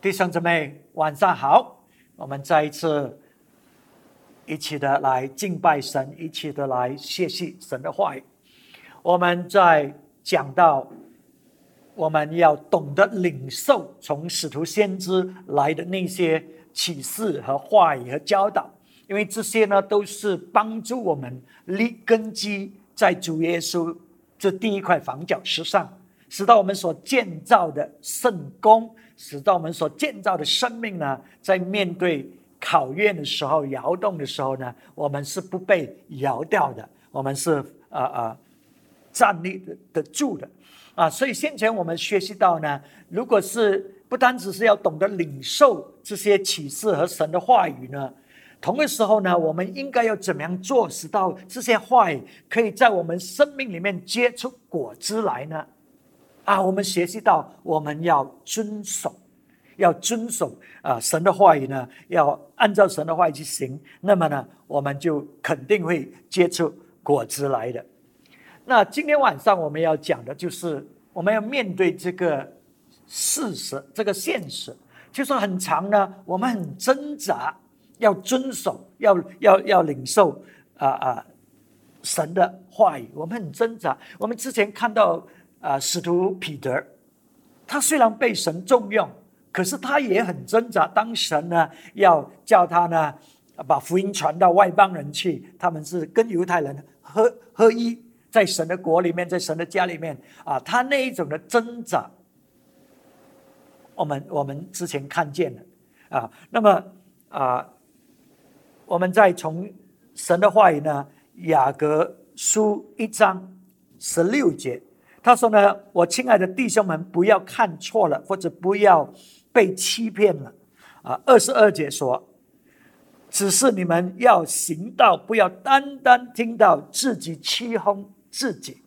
弟兄姊妹，晚上好！我们再一次一起的来敬拜神，一起的来谢谢神的话语。我们在讲到我们要懂得领受从使徒先知来的那些启示和话语和教导，因为这些呢都是帮助我们立根基在主耶稣这第一块房角石上，使到我们所建造的圣功。使到我们所建造的生命呢，在面对考验的时候、摇动的时候呢，我们是不被摇掉的，我们是啊啊站立的得住的啊。所以先前我们学习到呢，如果是不单只是要懂得领受这些启示和神的话语呢，同个时候呢，我们应该要怎么样做，使到这些话语可以在我们生命里面结出果子来呢？啊，我们学习到我们要遵守，要遵守啊神的话语呢，要按照神的话语去行。那么呢，我们就肯定会结出果子来的。那今天晚上我们要讲的就是，我们要面对这个事实，这个现实，就是很长呢，我们很挣扎，要遵守，要要要领受啊啊神的话语，我们很挣扎。我们之前看到。啊，使徒彼得，他虽然被神重用，可是他也很挣扎。当神呢要叫他呢把福音传到外邦人去，他们是跟犹太人合合一，在神的国里面，在神的家里面啊，他那一种的挣扎，我们我们之前看见了啊。那么啊，我们再从神的话语呢，雅各书一章十六节。他说呢，我亲爱的弟兄们，不要看错了，或者不要被欺骗了。啊，二十二节说，只是你们要行道，不要单单听到自己欺哄自己。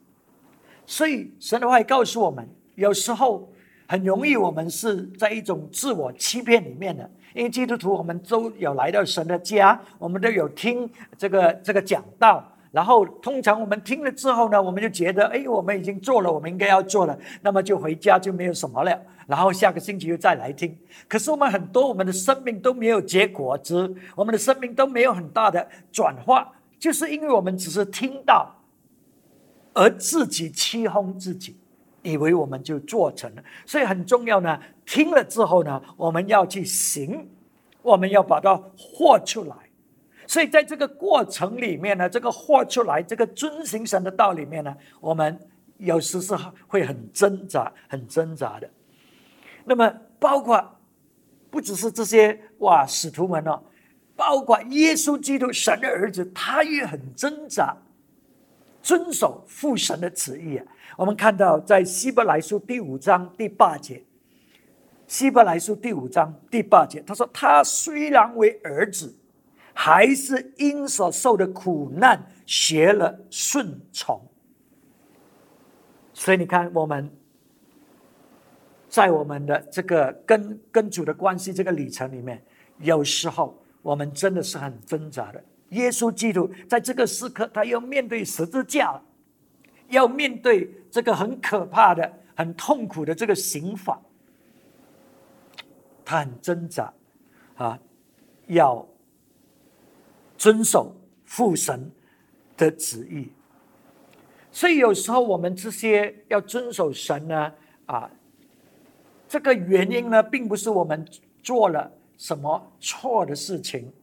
所以神的话告诉我们，有时候很容易，我们是在一种自我欺骗里面的。因为基督徒，我们都有来到神的家，我们都有听这个这个讲道。然后，通常我们听了之后呢，我们就觉得，哎，我们已经做了，我们应该要做了，那么就回家就没有什么了。然后下个星期又再来听。可是我们很多，我们的生命都没有结果子，我们的生命都没有很大的转化，就是因为我们只是听到，而自己欺哄自己，以为我们就做成了。所以很重要呢，听了之后呢，我们要去行，我们要把它活出来。所以在这个过程里面呢，这个画出来，这个遵行神的道里面呢，我们有时是会很挣扎、很挣扎的。那么，包括不只是这些哇使徒们哦，包括耶稣基督神的儿子，他也很挣扎，遵守父神的旨意啊。我们看到在希伯来书第五章第八节，希伯来书第五章第八节，他说：“他虽然为儿子。”还是因所受的苦难学了顺从，所以你看，我们在我们的这个跟跟主的关系这个里程里面，有时候我们真的是很挣扎的。耶稣基督在这个时刻，他要面对十字架，要面对这个很可怕的、很痛苦的这个刑法，他很挣扎啊，要。遵守父神的旨意，所以有时候我们这些要遵守神呢，啊，这个原因呢，并不是我们做了什么错的事情，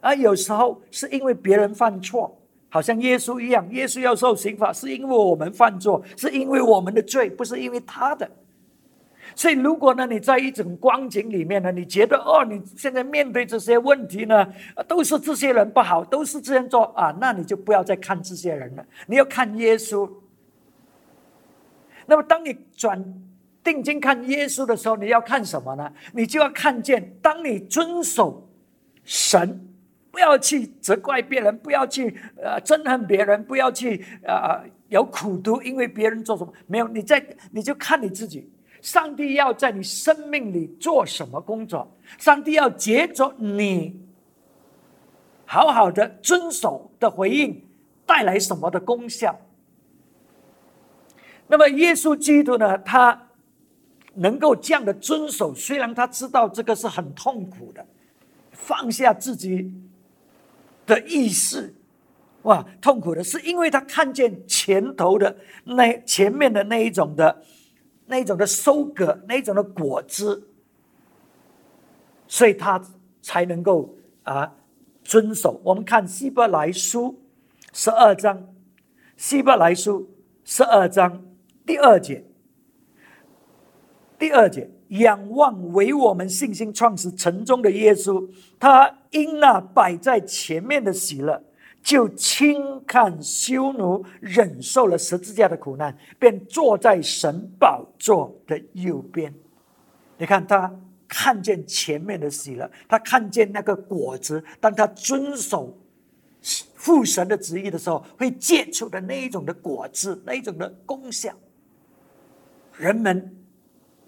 而有时候是因为别人犯错，好像耶稣一样，耶稣要受刑罚，是因为我们犯错，是因为我们的罪，不是因为他的。所以，如果呢，你在一种光景里面呢，你觉得哦，你现在面对这些问题呢，都是这些人不好，都是这样做啊，那你就不要再看这些人了，你要看耶稣。那么，当你转定睛看耶稣的时候，你要看什么呢？你就要看见，当你遵守神，不要去责怪别人，不要去呃憎恨别人，不要去呃有苦读，因为别人做什么没有，你在你就看你自己。上帝要在你生命里做什么工作？上帝要接着你好好的遵守的回应带来什么的功效？那么耶稣基督呢？他能够这样的遵守，虽然他知道这个是很痛苦的，放下自己的意识，哇，痛苦的是因为他看见前头的那前面的那一种的那种的收割，那种的果子，所以他才能够啊遵守。我们看希伯来书十二章，希伯来书十二章第二节。第二节，仰望为我们信心创始成终的耶稣，他因那摆在前面的喜乐，就轻看羞奴，忍受了十字架的苦难，便坐在神宝座的右边。你看他看见前面的喜乐，他看见那个果子，当他遵守父神的旨意的时候，会结出的那一种的果子，那一种的功效，人们。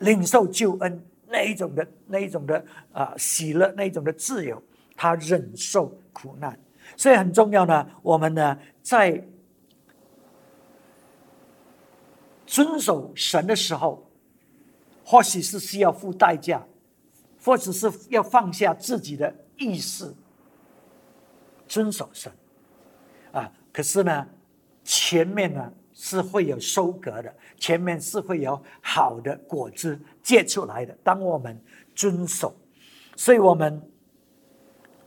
领受救恩那一种的那一种的啊喜乐那一种的自由，他忍受苦难，所以很重要呢。我们呢在遵守神的时候，或许是需要付代价，或者是要放下自己的意识，遵守神啊。可是呢，前面呢？是会有收割的，前面是会有好的果子结出来的。当我们遵守，所以我们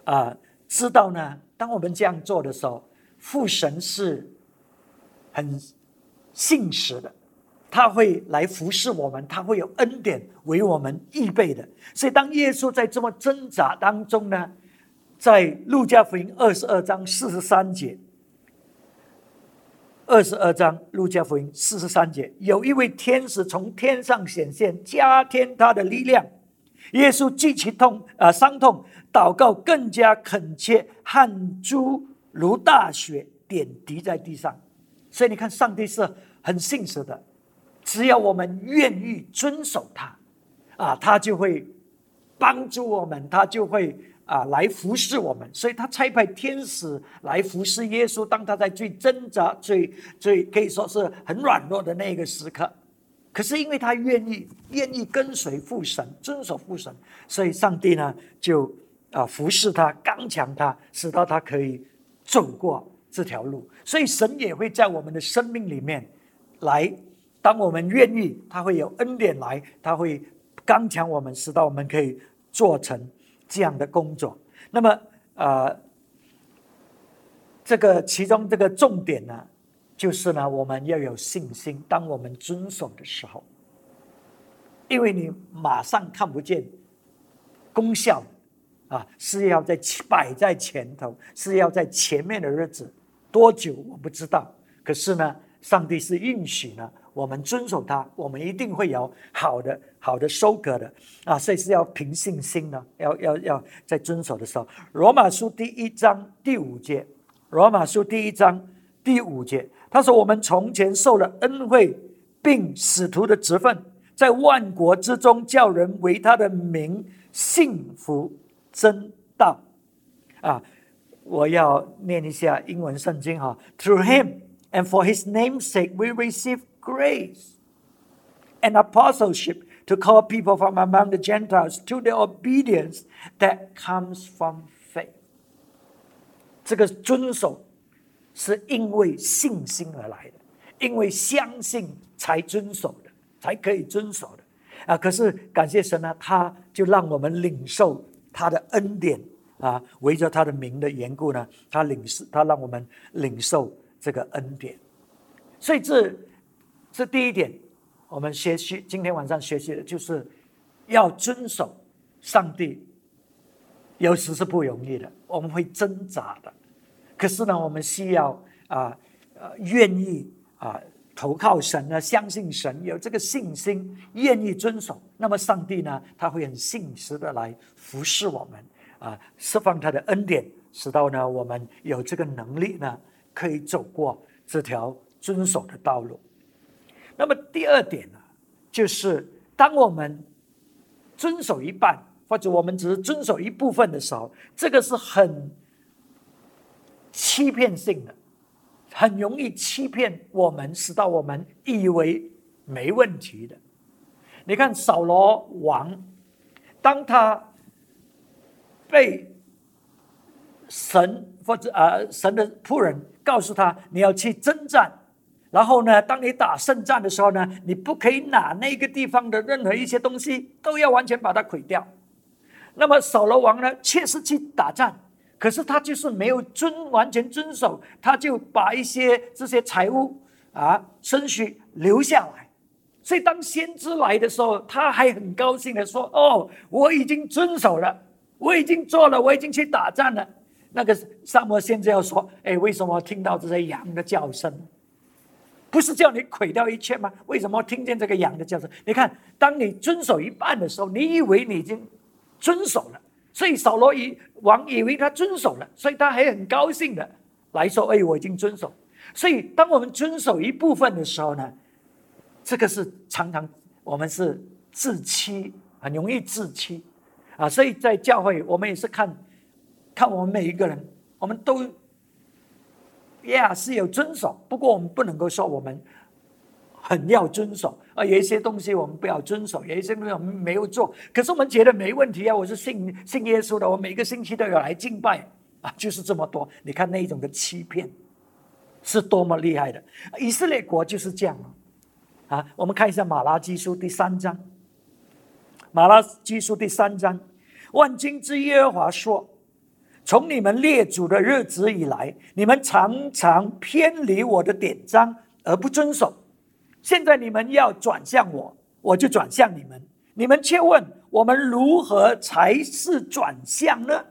啊知道呢，当我们这样做的时候，父神是很信实的，他会来服侍我们，他会有恩典为我们预备的。所以当耶稣在这么挣扎当中呢，在路加福音二十二章四十三节。二十二章路加福音四十三节，有一位天使从天上显现，加添他的力量。耶稣极其痛啊，伤痛，祷告更加恳切，汗珠如大雪点滴在地上。所以你看，上帝是很信实的，只要我们愿意遵守他，啊，他就会帮助我们，他就会。啊，来服侍我们，所以他差派天使来服侍耶稣。当他在最挣扎、最最可以说是很软弱的那个时刻，可是因为他愿意愿意跟随父神、遵守父神，所以上帝呢就啊服侍他、刚强他，使到他可以走过这条路。所以神也会在我们的生命里面来，当我们愿意，他会有恩典来，他会刚强我们，使到我们可以做成。这样的工作，那么呃，这个其中这个重点呢，就是呢，我们要有信心。当我们遵守的时候，因为你马上看不见功效啊，是要在摆在前头，是要在前面的日子多久我不知道。可是呢，上帝是允许呢。我们遵守它，我们一定会有好的、好的收割的啊！所以是要凭信心的，要要要在遵守的时候，《罗马书》第一章第五节，《罗马书》第一章第五节，他说：“我们从前受了恩惠，并使徒的职分，在万国之中叫人为他的名幸福真道。”啊，我要念一下英文圣经哈：“Through him and for his namesake, we receive。” grace and apostleship to call people from among the Gentiles to the obedience that comes from faith。这个遵守是因为信心而来的，因为相信才遵守的，才可以遵守的啊！可是感谢神呢，他就让我们领受他的恩典啊，围着他的名的缘故呢，他领受，他让我们领受这个恩典，所以这。这第一点，我们学习今天晚上学习的就是要遵守上帝。有时是不容易的，我们会挣扎的。可是呢，我们需要啊呃愿意啊投靠神呢，相信神，有这个信心，愿意遵守。那么上帝呢，他会很信实的来服侍我们啊，释放他的恩典，使到呢我们有这个能力呢，可以走过这条遵守的道路。那么第二点呢，就是当我们遵守一半，或者我们只是遵守一部分的时候，这个是很欺骗性的，很容易欺骗我们，使到我们以为没问题的。你看扫罗王，当他被神或者呃神的仆人告诉他你要去征战，然后呢，当你打胜仗的时候呢，你不可以拿那个地方的任何一些东西，都要完全把它毁掉。那么扫罗王呢，确实去打仗，可是他就是没有遵完全遵守，他就把一些这些财物啊、牲畜留下来。所以当先知来的时候，他还很高兴的说：“哦，我已经遵守了，我已经做了，我已经去打仗了。”那个萨摩先知要说：“哎，为什么听到这些羊的叫声？不是叫你毁掉一切吗？为什么听见这个羊的叫声？你看，当你遵守一半的时候，你以为你已经……”遵守了，所以扫罗以王以为他遵守了，所以他还很高兴的来说：“哎，我已经遵守。”所以，当我们遵守一部分的时候呢，这个是常常我们是自欺，很容易自欺啊。所以在教会，我们也是看看我们每一个人，我们都呀是有遵守，不过我们不能够说我们。很要遵守啊，有一些东西我们不要遵守，有一些东西我们没有做。可是我们觉得没问题啊，我是信信耶稣的，我每个星期都有来敬拜啊，就是这么多。你看那种的欺骗是多么厉害的！以色列国就是这样啊。我们看一下马拉基书第三章，马拉基书第三章，万军之耶和华说：“从你们列祖的日子以来，你们常常偏离我的典章而不遵守。”现在你们要转向我，我就转向你们。你们却问我们如何才是转向呢？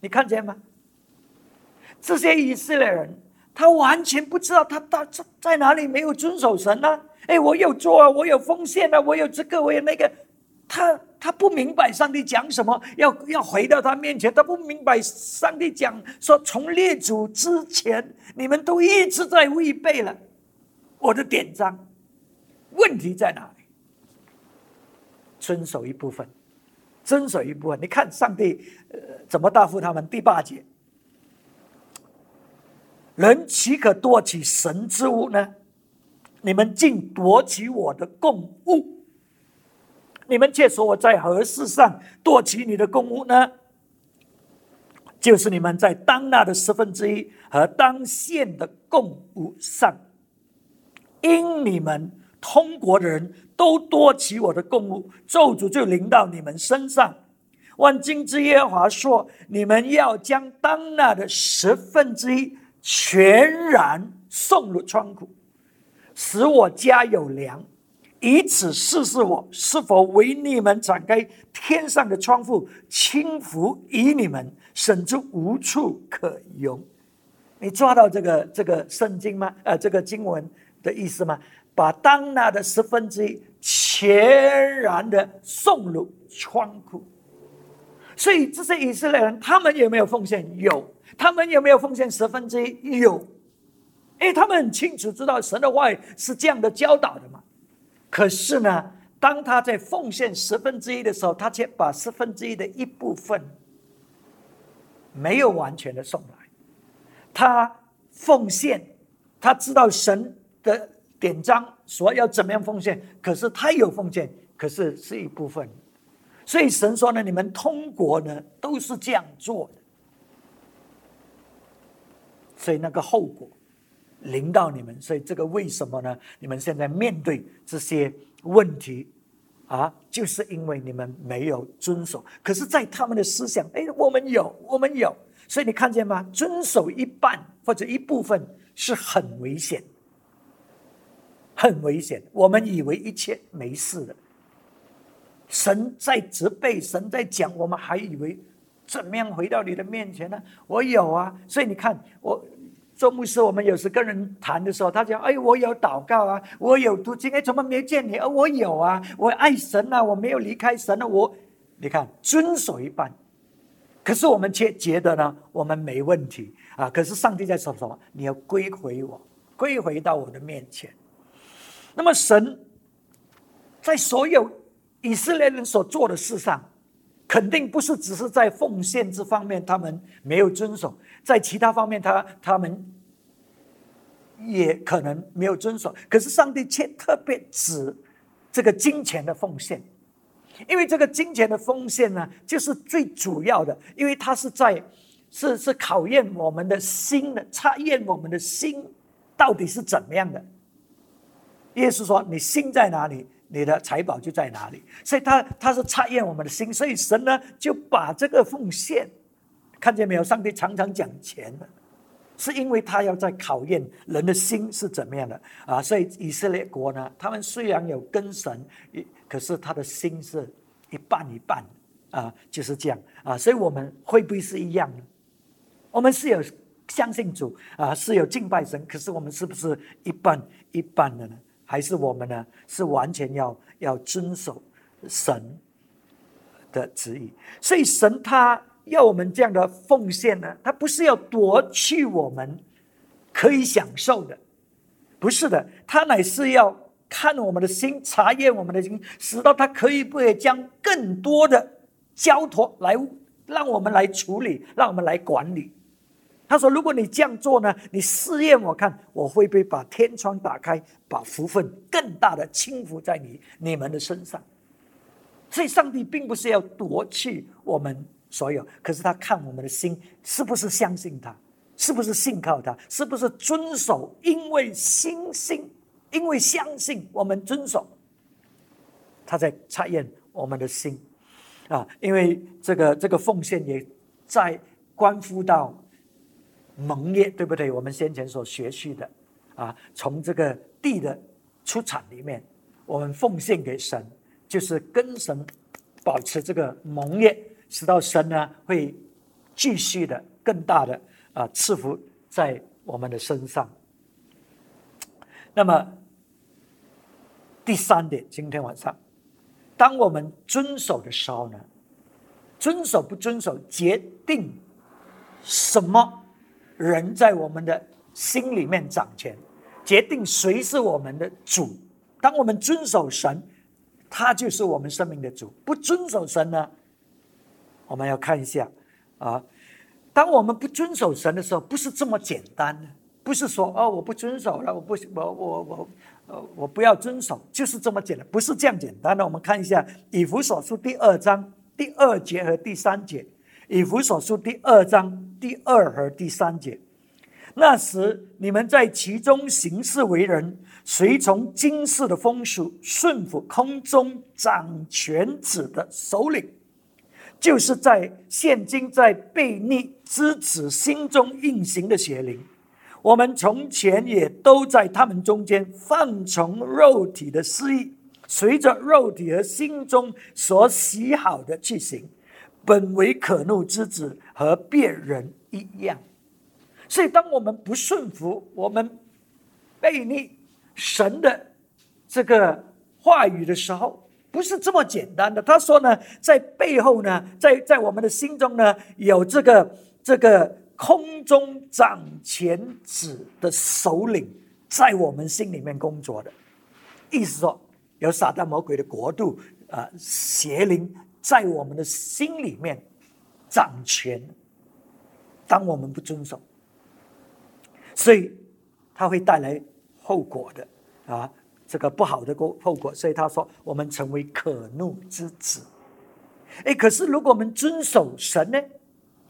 你看见吗？这些以色列人，他完全不知道他到在在哪里没有遵守神呢？哎，我有做啊，我有奉献啊，我有这个，我有那个。他他不明白上帝讲什么，要要回到他面前。他不明白上帝讲说，从列祖之前，你们都一直在违背了我的典章。问题在哪里？遵守一部分，遵守一部分。你看上帝呃怎么答复他们？第八节，人岂可夺取神之物呢？你们竟夺取我的供物，你们却说我在何事上夺取你的供物呢？就是你们在当纳的十分之一和当献的供物上，因你们。通国的人都多起我的供物，咒诅就临到你们身上。万金之耶华说：“你们要将当纳的十分之一全然送入仓库，使我家有粮，以此试试我是否为你们展开天上的窗户，轻浮以你们，甚至无处可容。”你抓到这个这个圣经吗？呃，这个经文的意思吗？把当纳的十分之一全然的送入仓库，所以这些以色列人，他们有没有奉献？有。他们有没有奉献十分之一？有。哎，他们很清楚知道神的话是这样的教导的嘛。可是呢，当他在奉献十分之一的时候，他却把十分之一的一部分没有完全的送来。他奉献，他知道神的。典章说要怎么样奉献，可是他有奉献，可是是一部分，所以神说呢，你们通国呢都是这样做的，所以那个后果临到你们，所以这个为什么呢？你们现在面对这些问题啊，就是因为你们没有遵守。可是，在他们的思想，哎，我们有，我们有，所以你看见吗？遵守一半或者一部分是很危险。很危险，我们以为一切没事的，神在责备，神在讲，我们还以为怎么样回到你的面前呢？我有啊，所以你看，我周牧师，我们有时跟人谈的时候，他讲：“哎，我有祷告啊，我有读经，哎，怎么没见你？”而我有啊，我爱神啊，我没有离开神啊，我你看遵守一半，可是我们却觉得呢，我们没问题啊。可是上帝在说什么？你要归回我，归回到我的面前。那么神在所有以色列人所做的事上，肯定不是只是在奉献这方面他们没有遵守，在其他方面他他们也可能没有遵守。可是上帝却特别指这个金钱的奉献，因为这个金钱的奉献呢，就是最主要的，因为它是在是是考验我们的心的，测验我们的心到底是怎么样的。耶稣说：“你心在哪里，你的财宝就在哪里。”所以，他他是测验我们的心，所以神呢就把这个奉献，看见没有？上帝常常讲钱的。是因为他要在考验人的心是怎么样的啊，所以以色列国呢，他们虽然有跟神，可是他的心是一半一半啊，就是这样啊。所以我们会不会是一样呢？我们是有相信主啊，是有敬拜神，可是我们是不是一半一半的呢？还是我们呢是完全要要遵守神的旨意？所以神他。要我们这样的奉献呢？他不是要夺去我们可以享受的，不是的，他乃是要看我们的心，查验我们的心，使到他可以不可以将更多的交托来让我们来处理，让我们来管理。他说：“如果你这样做呢，你试验我看，我会不会把天窗打开，把福分更大的倾覆在你你们的身上？”所以，上帝并不是要夺去我们。所有，可是他看我们的心是不是相信他，是不是信靠他，是不是遵守？因为信心，因为相信，我们遵守。他在查验我们的心啊，因为这个这个奉献也在关乎到蒙业，对不对？我们先前所学习的啊，从这个地的出产里面，我们奉献给神，就是跟神保持这个盟业。使到神呢会继续的更大的啊赐福在我们的身上。那么第三点，今天晚上，当我们遵守的时候呢，遵守不遵守决定什么人在我们的心里面掌权，决定谁是我们的主。当我们遵守神，他就是我们生命的主；不遵守神呢？我们要看一下，啊，当我们不遵守神的时候，不是这么简单的，不是说哦，我不遵守了，我不，我我我，呃，我不要遵守，就是这么简单，不是这样简单的。我们看一下《以弗所书》第二章第二节和第三节，《以弗所书》第二章第二和第三节。那时你们在其中行事为人，随从今世的风俗，顺服空中掌权者的首领。就是在现今在悖逆之子心中运行的邪灵，我们从前也都在他们中间放从肉体的私意，随着肉体和心中所喜好的去行，本为可怒之子，和别人一样。所以，当我们不顺服，我们背逆神的这个话语的时候，不是这么简单的。他说呢，在背后呢，在在我们的心中呢，有这个这个空中掌权子的首领在我们心里面工作的，意思说有撒旦魔鬼的国度啊，邪灵在我们的心里面掌权。当我们不遵守，所以他会带来后果的啊。这个不好的后后果，所以他说我们成为可怒之子。哎，可是如果我们遵守神呢，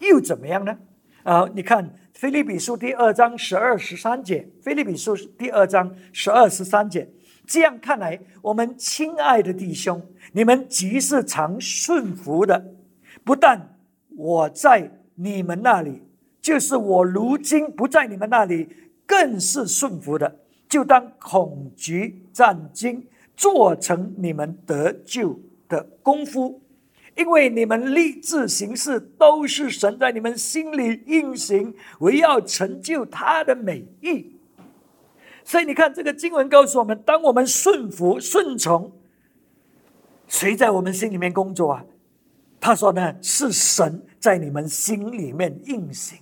又怎么样呢？啊，你看《菲利比书》第二章十二十三节，《菲利比书》第二章十二十三节。这样看来，我们亲爱的弟兄，你们即是常顺服的，不但我在你们那里，就是我如今不在你们那里，更是顺服的。就当恐惧战惊，做成你们得救的功夫，因为你们立志行事，都是神在你们心里运行，为要成就他的美意。所以你看，这个经文告诉我们：当我们顺服、顺从，谁在我们心里面工作啊？他说呢，是神在你们心里面运行。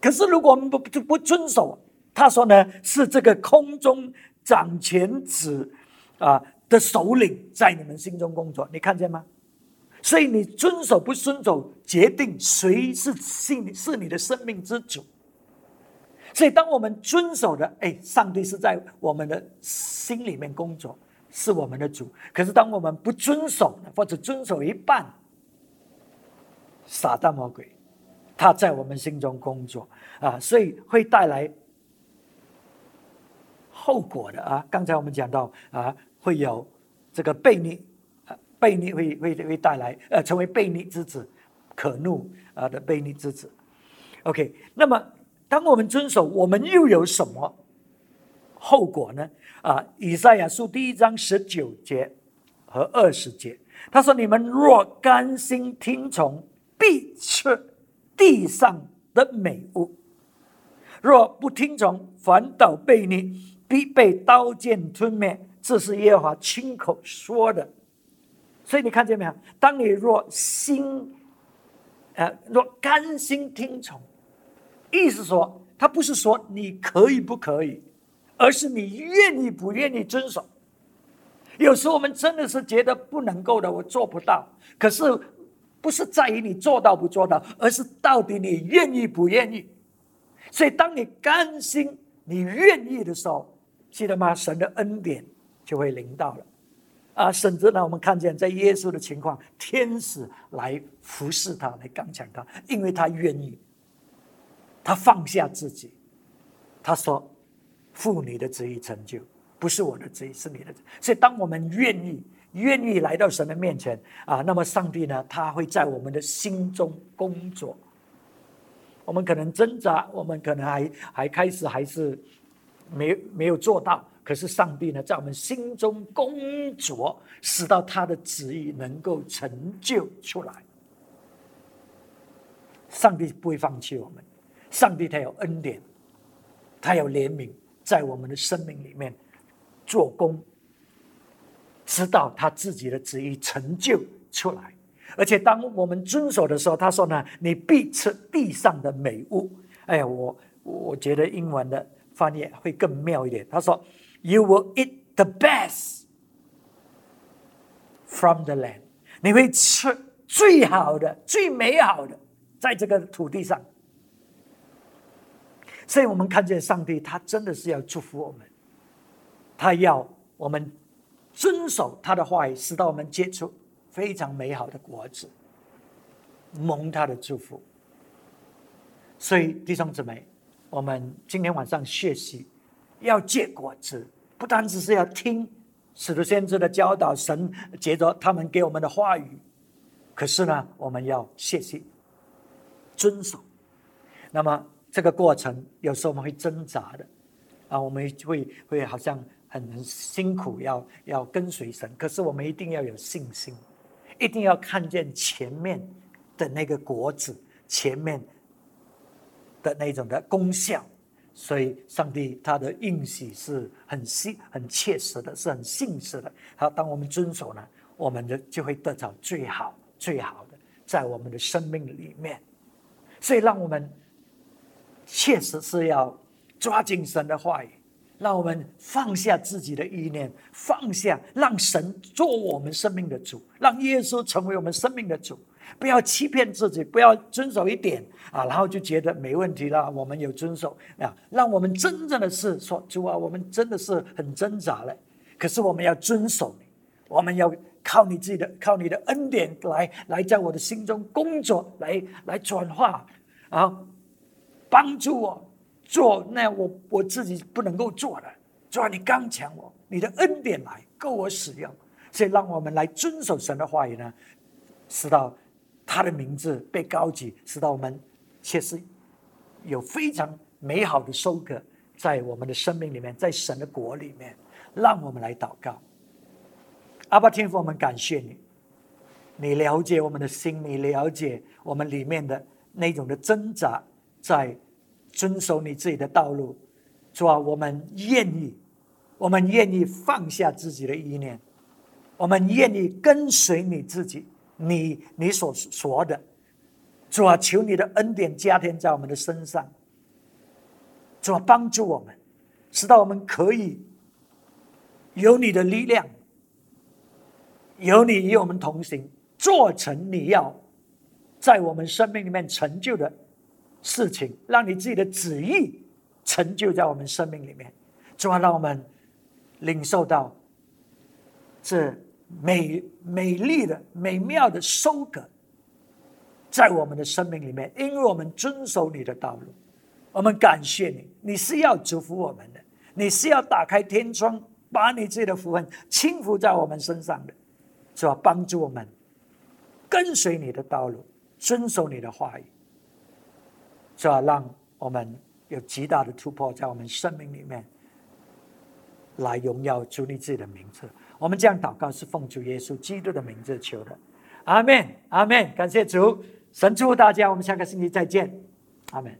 可是如果我们不不不遵守，他说呢，是这个空中掌权子啊的首领在你们心中工作，你看见吗？所以你遵守不遵守，决定谁是信是你的生命之主。所以当我们遵守的，哎，上帝是在我们的心里面工作，是我们的主。可是当我们不遵守或者遵守一半，撒旦魔鬼他在我们心中工作啊，所以会带来后果的啊。刚才我们讲到啊，会有这个悖逆，悖逆会会会带来呃，成为悖逆之子，可怒啊的悖逆之子。OK，那么当我们遵守，我们又有什么后果呢？啊，以赛亚书第一章十九节和二十节，他说：“你们若甘心听从，必吃地上的美物；若不听从，反倒被你必被刀剑吞灭。”这是耶和华亲口说的。所以你看见没有？当你若心，呃，若甘心听从。意思说，他不是说你可以不可以，而是你愿意不愿意遵守。有时我们真的是觉得不能够的，我做不到。可是不是在于你做到不做到，而是到底你愿意不愿意。所以，当你甘心、你愿意的时候，记得吗？神的恩典就会临到了。啊，甚至呢，我们看见在耶稣的情况，天使来服侍他，来刚强他，因为他愿意。他放下自己，他说：“父你的旨意成就，不是我的旨意，是你的。”所以，当我们愿意、愿意来到神的面前啊，那么上帝呢，他会在我们的心中工作。我们可能挣扎，我们可能还还开始还是没没有做到，可是上帝呢，在我们心中工作，使到他的旨意能够成就出来。上帝不会放弃我们。上帝他有恩典，他有怜悯，在我们的生命里面做工，直到他自己的旨意成就出来。而且当我们遵守的时候，他说呢：“你必吃地上的美物。”哎呀，我我觉得英文的翻译会更妙一点。他说：“You will eat the best from the land。”你会吃最好的、最美好的，在这个土地上。所以我们看见上帝，他真的是要祝福我们，他要我们遵守他的话语，使到我们结出非常美好的果子，蒙他的祝福。所以弟兄姊妹，我们今天晚上学习要结果子，不单只是要听使徒先知的教导，神接着他们给我们的话语，可是呢，我们要学习遵守。那么。这个过程有时候我们会挣扎的，啊，我们会会好像很辛苦，要要跟随神。可是我们一定要有信心，一定要看见前面的那个果子，前面的那种的功效。所以，上帝他的应许是很信、很切实的，是很信实的。好，当我们遵守呢，我们的就会得到最好、最好的，在我们的生命里面。所以，让我们。确实是要抓紧神的话语，让我们放下自己的意念，放下让神做我们生命的主，让耶稣成为我们生命的主。不要欺骗自己，不要遵守一点啊，然后就觉得没问题了。我们有遵守啊，让我们真正的是说主啊，我们真的是很挣扎了。可是我们要遵守你，我们要靠你自己的，靠你的恩典来来在我的心中工作，来来转化啊。帮助我做那我我自己不能够做的，主啊，你刚强我，你的恩典来够我使用，所以让我们来遵守神的话语呢，使到他的名字被高举，使到我们确实有非常美好的收割在我们的生命里面，在神的国里面，让我们来祷告。阿爸天父，我们感谢你，你了解我们的心，你了解我们里面的那种的挣扎。在遵守你自己的道路，主啊，我们愿意，我们愿意放下自己的意念，我们愿意跟随你自己，你你所说的，主啊，求你的恩典加添在我们的身上，主啊，帮助我们，使到我们可以有你的力量，有你与我们同行，做成你要在我们生命里面成就的。事情，让你自己的旨意成就在我们生命里面，主啊，让我们领受到这美美丽的、美妙的收割，在我们的生命里面，因为我们遵守你的道路，我们感谢你，你是要祝福我们的，你是要打开天窗，把你自己的福分倾覆在我们身上的，是吧？帮助我们跟随你的道路，遵守你的话语，是吧？让我们有极大的突破，在我们生命里面。来荣耀主你自己的名字，我们这样祷告是奉主耶稣基督的名字求的，阿门，阿门，感谢主，神祝福大家，我们下个星期再见，阿门。